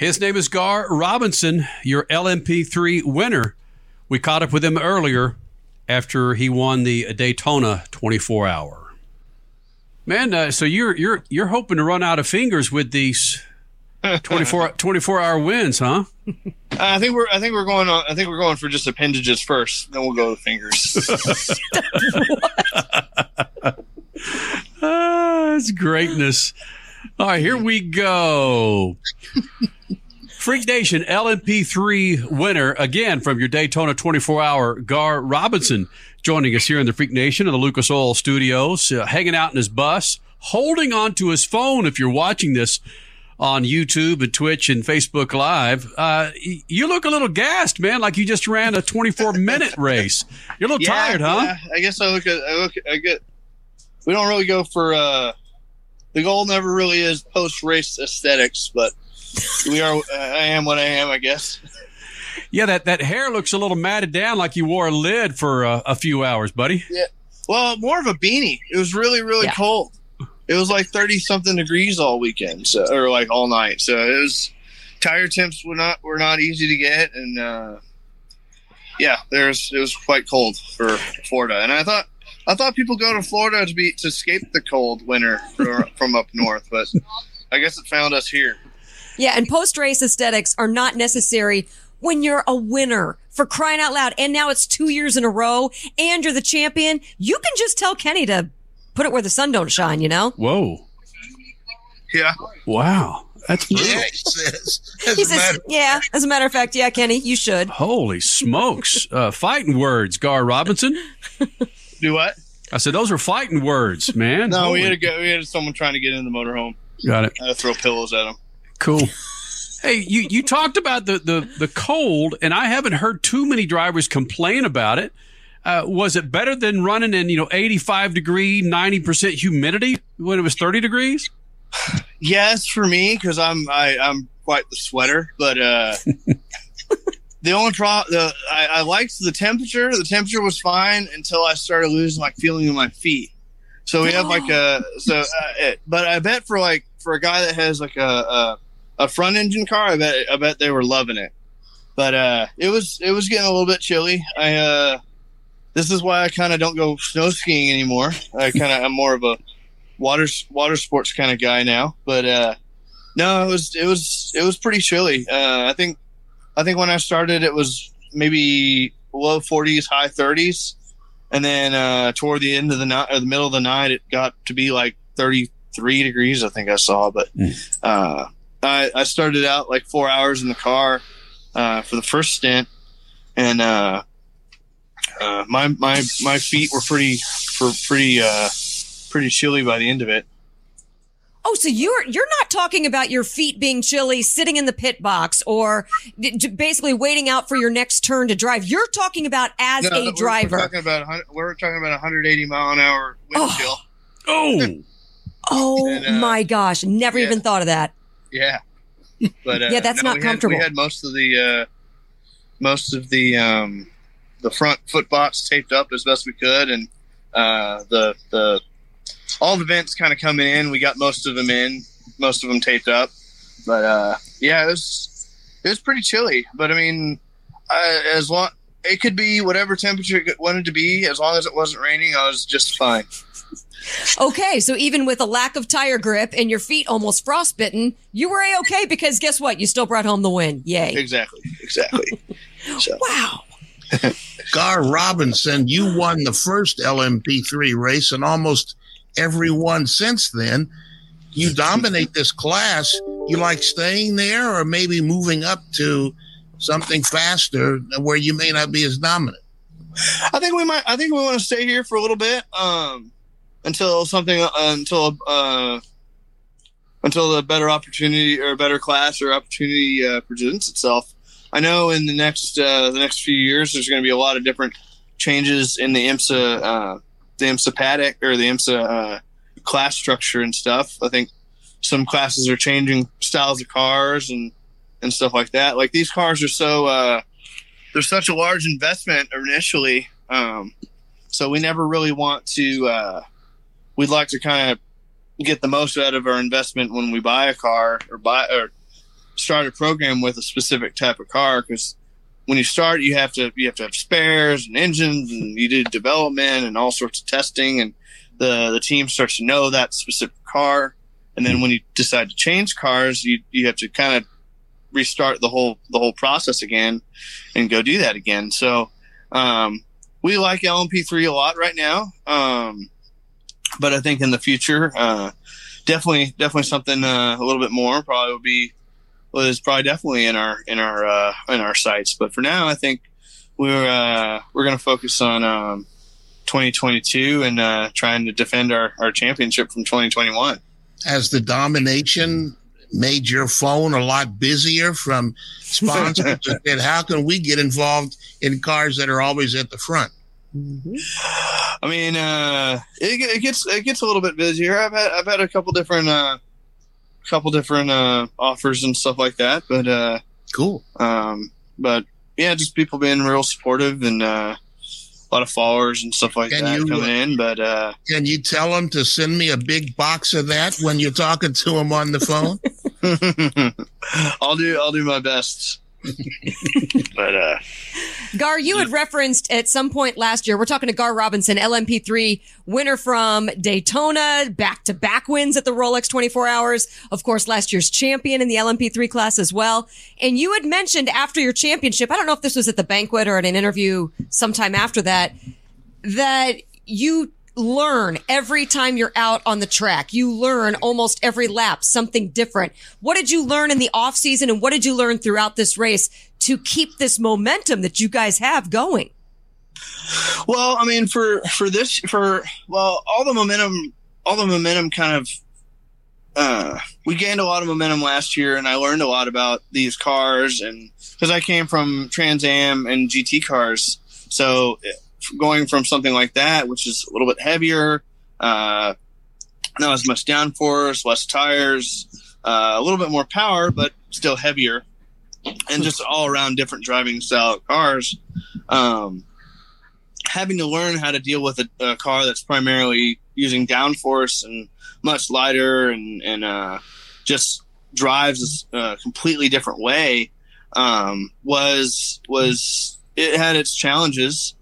His name is Gar Robinson, your LMP3 winner. We caught up with him earlier after he won the Daytona 24 hour. Man, uh, so you're you're you're hoping to run out of fingers with these 24, 24 hour wins, huh? I think we're I think we're going on I think we're going for just appendages first, then we'll go to fingers. ah, that's greatness. All right, here we go. Freak Nation LMP3 winner again from your Daytona 24 hour, Gar Robinson, joining us here in the Freak Nation of the Lucas Oil Studios, uh, hanging out in his bus, holding on to his phone. If you're watching this on YouTube and Twitch and Facebook Live, uh, you look a little gassed, man, like you just ran a 24 minute race. You're a little Yeah, tired, huh? yeah. I guess I look at I look I get we don't really go for uh the goal never really is post race aesthetics, but we are I am what I am, I guess. Yeah, that, that hair looks a little matted down like you wore a lid for uh, a few hours, buddy. Yeah. Well, more of a beanie. It was really, really Yeah. cold. It was like thirty something degrees all weekend, so or like all night. So it was tire temps were not were not easy to get, and uh, yeah, there's it was quite cold for Florida. And I thought I thought people go to Florida to be to escape the cold winter from up north, but I guess it found us here. Yeah, and post race aesthetics are not necessary when you're a winner for crying out loud. And now it's two years in a row and you're the champion. You can just tell Kenny to put it where the sun don't shine, you know? Whoa. Yeah, Wow. That's brutal. Yeah, he says. As He a says, matter, yeah, as a matter of fact, yeah, Kenny, you should. Holy smokes. Uh, fighting words, Gar Robinson. do what? I said, those are fighting words, man. No, we had a go, we had someone trying to get in the motorhome. Got it. I throw pillows at them. Cool. Hey, you, you talked about the, the, the cold, and I haven't heard too many drivers complain about it. Uh, was it better than running in, you know, 85 degree, 90% humidity when it was 30 degrees? Yes, for me because I'm I, I'm quite the sweater, but uh, the only problem the I, I liked the temperature. The temperature was fine until I started losing like feeling in my feet. So we have like a so, uh, it, but I bet for like for a guy that has like a, a a front engine car, I bet I bet they were loving it. But uh, it was it was getting a little bit chilly. I uh, this is why I kind of don't go snow skiing anymore. I kind of I'm more of a water water sports kind of guy now. But uh, no, it was it was it was pretty chilly. Uh, I think I think when I started, it was maybe low 40s, high 30s, and then uh, toward the end of the night, or the middle of the night, it got to be like 33 degrees. I think I saw, but uh, I, I started out like four hours in the car uh, for the first stint, and uh, uh, my my my feet were pretty for pretty uh, pretty chilly by the end of it. Oh, so you're you're not talking about your feet being chilly, sitting in the pit box, or d- d- basically waiting out for your next turn to drive. You're talking about as No, a we're- driver. We're talking about we're talking about 180 mile an hour wind Oh. chill. Oh, oh And, uh, my gosh, never yeah. even thought of that. Yeah, but uh, Yeah, that's not we had- comfortable. we had most of the uh, most of the um, the front foot box taped up as best we could, and uh, the the all the vents kind of coming in. We got most of them in, most of them taped up. But uh, yeah, it was it was pretty chilly. But I mean, I, as long it could be whatever temperature it wanted to be, as long as it wasn't raining, I was just fine. Okay, so even with a lack of tire grip and your feet almost frostbitten, you were a okay because guess what? You still brought home the win. Yay! Exactly, exactly. so. Wow. Gar Robinson, you won the first LMP3 race and almost every one since then. You dominate this class. You like staying there or maybe moving up to something faster where you may not be as dominant? I think we might. I think we want to stay here for a little bit, um, until something, uh, until uh, until a better opportunity or better class or opportunity uh, presents itself. I know in the next uh, the next few years, there's going to be a lot of different changes in the IMSA uh, the IMSA paddock or the IMSA uh, class structure and stuff. I think some classes are changing styles of cars and and stuff like that. Like these cars are so. Uh, there's such a large investment initially um, so we never really want to uh, we'd like to kind of get the most out of our investment when we buy a car or buy or start a program with a specific type of car because when you start, you have to you have to have spares and engines, and you do development and all sorts of testing, and the the team starts to know that specific car. And then when you decide to change cars, you you have to kind of restart the whole the whole process again and go do that again. So um, we like LMP3 a lot right now, um, but I think in the future, uh, definitely definitely something uh, a little bit more probably would be was probably definitely in our in our uh, in our sights. But for now, I think we're uh, we're going to focus on um, 2022 and uh, trying to defend our, our championship from 2021. Has the domination made your phone a lot busier from sponsors and how can we get involved in cars that are always at the front? I mean, uh, it, it gets it gets a little bit busier. I've had I've had a couple different uh, couple different uh, offers and stuff like that, but uh, Cool. um, but yeah, just people being real supportive and uh, a lot of followers and stuff like Can that you, coming uh, in. But uh, Can you tell them to send me a big box of that when you're talking to them on the phone? I'll do I'll do my best. but uh, Gar, you had referenced at some point last year, we're talking to Gar Robinson, LMP3 winner from Daytona, back to back wins at the Rolex 24 hours. Of course, last year's champion in the LMP3 class as well. And you had mentioned after your championship, I don't know if this was at the banquet or at an interview sometime after that, that you learn every time you're out on the track. You learn almost every lap something different. What did you learn in the off season and what did you learn throughout this race to keep this momentum that you guys have going? well, I mean, for for this for well, all the momentum, all the momentum kind of. Uh, we gained a lot of momentum last year, and I learned a lot about these cars, and because I came from Trans Am and GT cars, so going from something like that, which is a little bit heavier, uh, not as much downforce, less tires, uh, a little bit more power, but still heavier, and just all around different driving style cars. Um, having to learn how to deal with a, a car that's primarily using downforce and much lighter and and uh, just drives a completely different way um, was was it had its challenges,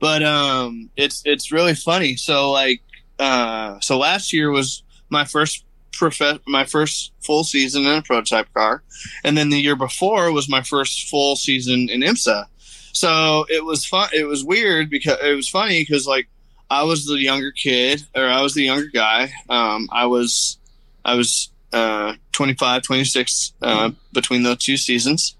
but um, it's it's really funny. So like uh, so last year was my first prof- my first full season in a prototype car, and then the year before was my first full season in IMSA. So it was fun. It was weird because it was funny because like I was the younger kid or I was the younger guy. Um, I was I was uh, 25, 26 uh, between those two seasons,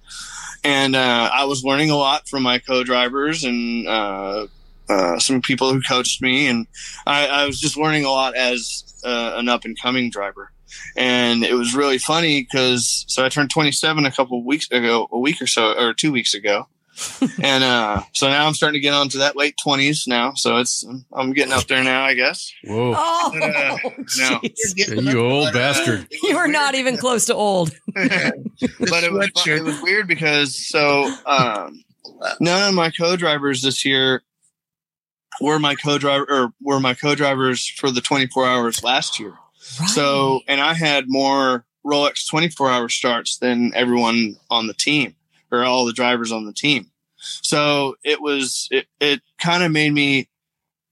and uh, I was learning a lot from my co-drivers and uh, uh, some people who coached me, and I, I was just learning a lot as uh, an up and coming driver. And it was really funny because so I turned 27 a couple weeks ago, a week or so, or two weeks ago. and uh, so now I'm starting to get on to that late 20s now. So it's I'm getting up there now, I guess. Whoa. Oh, uh, no. jeez. You old But, bastard. it you are not even close to old. but it was, it was weird because so um, none of my co-drivers this year were my co-driver or were my co-drivers for the 24 hours last year. So and I had more Rolex 24 hour starts than everyone on the team or all the drivers on the team. So it was it, it kind of made me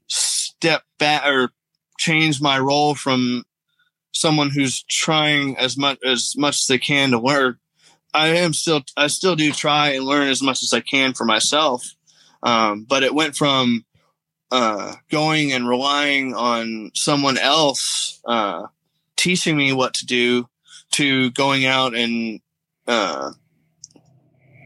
step back or change my role from someone who's trying as much as much as they can to learn. I am still I still do try and learn as much as I can for myself. Um, but it went from uh, going and relying on someone else uh, teaching me what to do to going out and uh,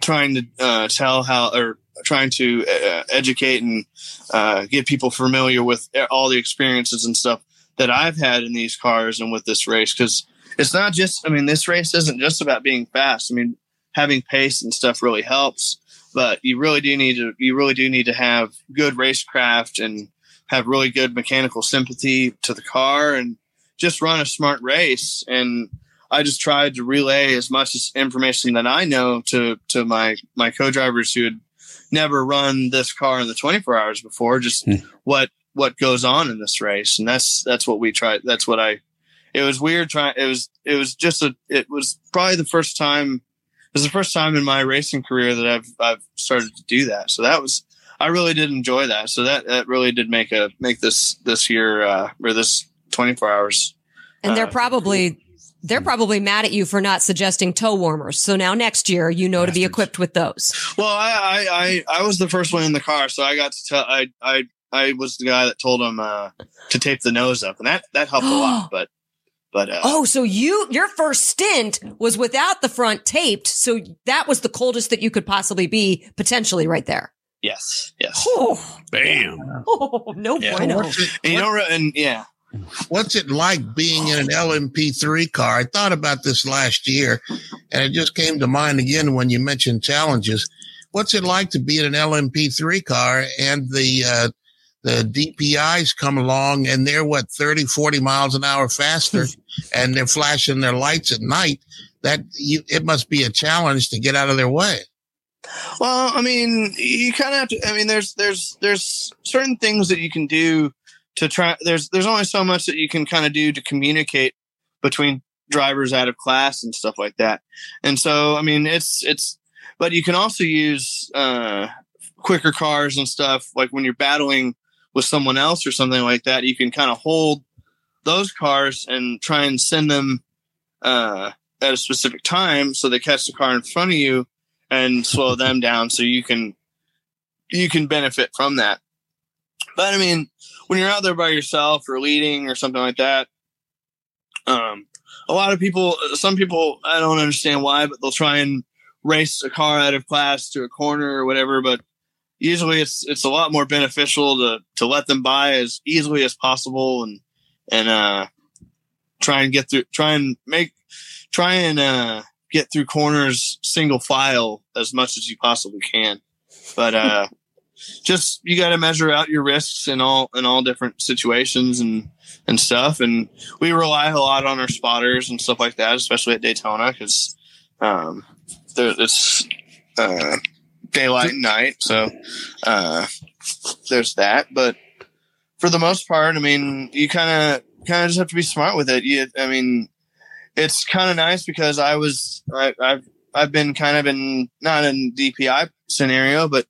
trying to uh, tell how or trying to uh, educate and uh, get people familiar with all the experiences and stuff that I've had in these cars and with this race because it's not just I mean this race isn't just about being fast. I mean having pace and stuff really helps, but you really do need to you really do need to have good racecraft and have really good mechanical sympathy to the car and just run a smart race and I just tried to relay as much as information that I know to to my my co-drivers who had never run this car in the 24 hours before just Hmm. what what goes on in this race and that's that's what we try that's what I it was weird trying. It was it was just a. It was probably the first time. It was the first time in my racing career that I've I've started to do that. So that was I really did enjoy that. So that that really did make a make this this year uh, or this 24 hours. And they're Uh, probably they're probably mad at you for not suggesting toe warmers. So now next year, you know to be equipped with those. Well, I, I, I, I was the first one in the car, so I got to tell. I, I, I was the guy that told him uh, to tape the nose up, and that that helped a lot. But, but uh, Oh, so you your first stint was without the front taped. So that was the coldest that you could possibly be potentially right there. yes, yes. Oh, Bam. oh no Yeah. bueno. What's And you what- and yeah, what's it like being in an LMP3 car? I thought about this last year, and it just came to mind again when you mentioned challenges. What's it like to be in an LMP3 car and the uh, the DPIs come along and they're what 30, 40 miles an hour faster, and they're flashing their lights at night? That you, it must be a challenge to get out of their way. Well, I mean, you kind of have to. I mean, there's there's there's certain things that you can do to try. There's there's only so much that you can kind of do to communicate between drivers out of class and stuff like that. And so, I mean, it's it's. But you can also use uh, quicker cars and stuff like when you're battling with someone else or something like that. You can kind of hold those cars and try and send them uh, at a specific time so they catch the car in front of you and slow them down so you can you can benefit from that. But I mean, when you're out there by yourself or leading or something like that, um, a lot of people, some people, I don't understand why, but they'll try and race a car out of class to a corner or whatever. But usually, it's it's a lot more beneficial to to let them by as easily as possible and and uh, try and get through, try and make, try and uh, get through corners single file as much as you possibly can. But uh, just you got to measure out your risks in all in all different situations and and stuff. And we rely a lot on our spotters and stuff like that, especially at Daytona, because um, there, it's uh, daylight and night. So uh, there's that. But for the most part, I mean, you kind of kind of just have to be smart with it. You, I mean, it's kind of nice because I was I, I've I've been kind of in not in DPI scenario, but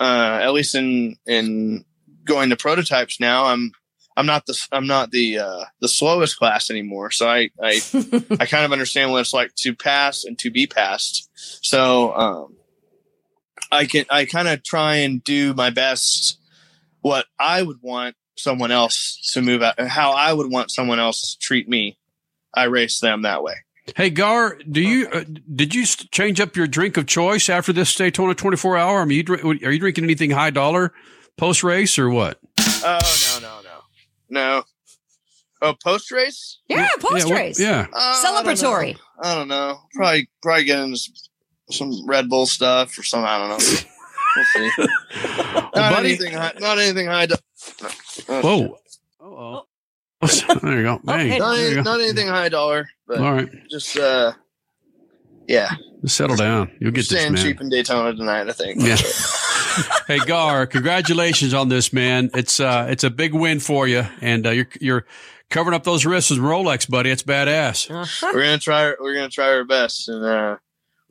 uh, at least in in going to prototypes now, I'm I'm not the I'm not the uh, the slowest class anymore. So I I I kind of understand what it's like to pass and to be passed. So um, I can I kind of try and do my best what I would want someone else to move out, how I would want someone else to treat me. I race them that way. Hey Gar, do you uh, did you change up your drink of choice after this Daytona 24 hour? I mean, you are you drinking anything high dollar post race or what? Oh no no no no. Oh, post race? yeah, post yeah, what- race. yeah. Celebratory. I don't know. Probably probably getting some, some Red Bull stuff or some. I don't know. We'll see. Not buddy, anything. High, not anything high. Do- oh, whoa. Oh, there you go. Bang. hey. Not, There you go. not anything high dollar, but All right. just uh, yeah, Just settle down. You'll get this, staying man. cheap in Daytona tonight. I think. Yeah. hey Gar, congratulations on this, man. It's uh, it's a big win for you, and uh, you're you're covering up those wrists with Rolex, buddy. It's badass. Uh-huh. we're gonna try. We're gonna try our best, and uh,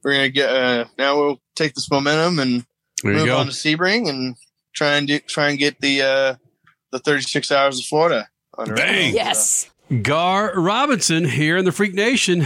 we're gonna get. Uh, now we'll take this momentum and There move on to Sebring and try and do, try and get the uh, the 36 hours of Florida. Under our Bang. belt. Yes. Gar Robinson here in the Freak Nation.